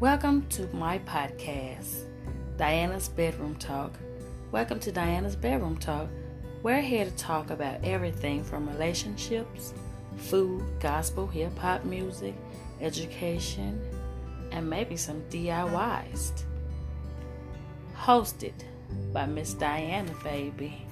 Welcome to my podcast, Diana's Bedroom Talk. Welcome to Diana's Bedroom Talk. We're here to talk about everything from relationships, food, gospel, hip hop music, education, and maybe some DIYs. Hosted by Miss Diana, baby.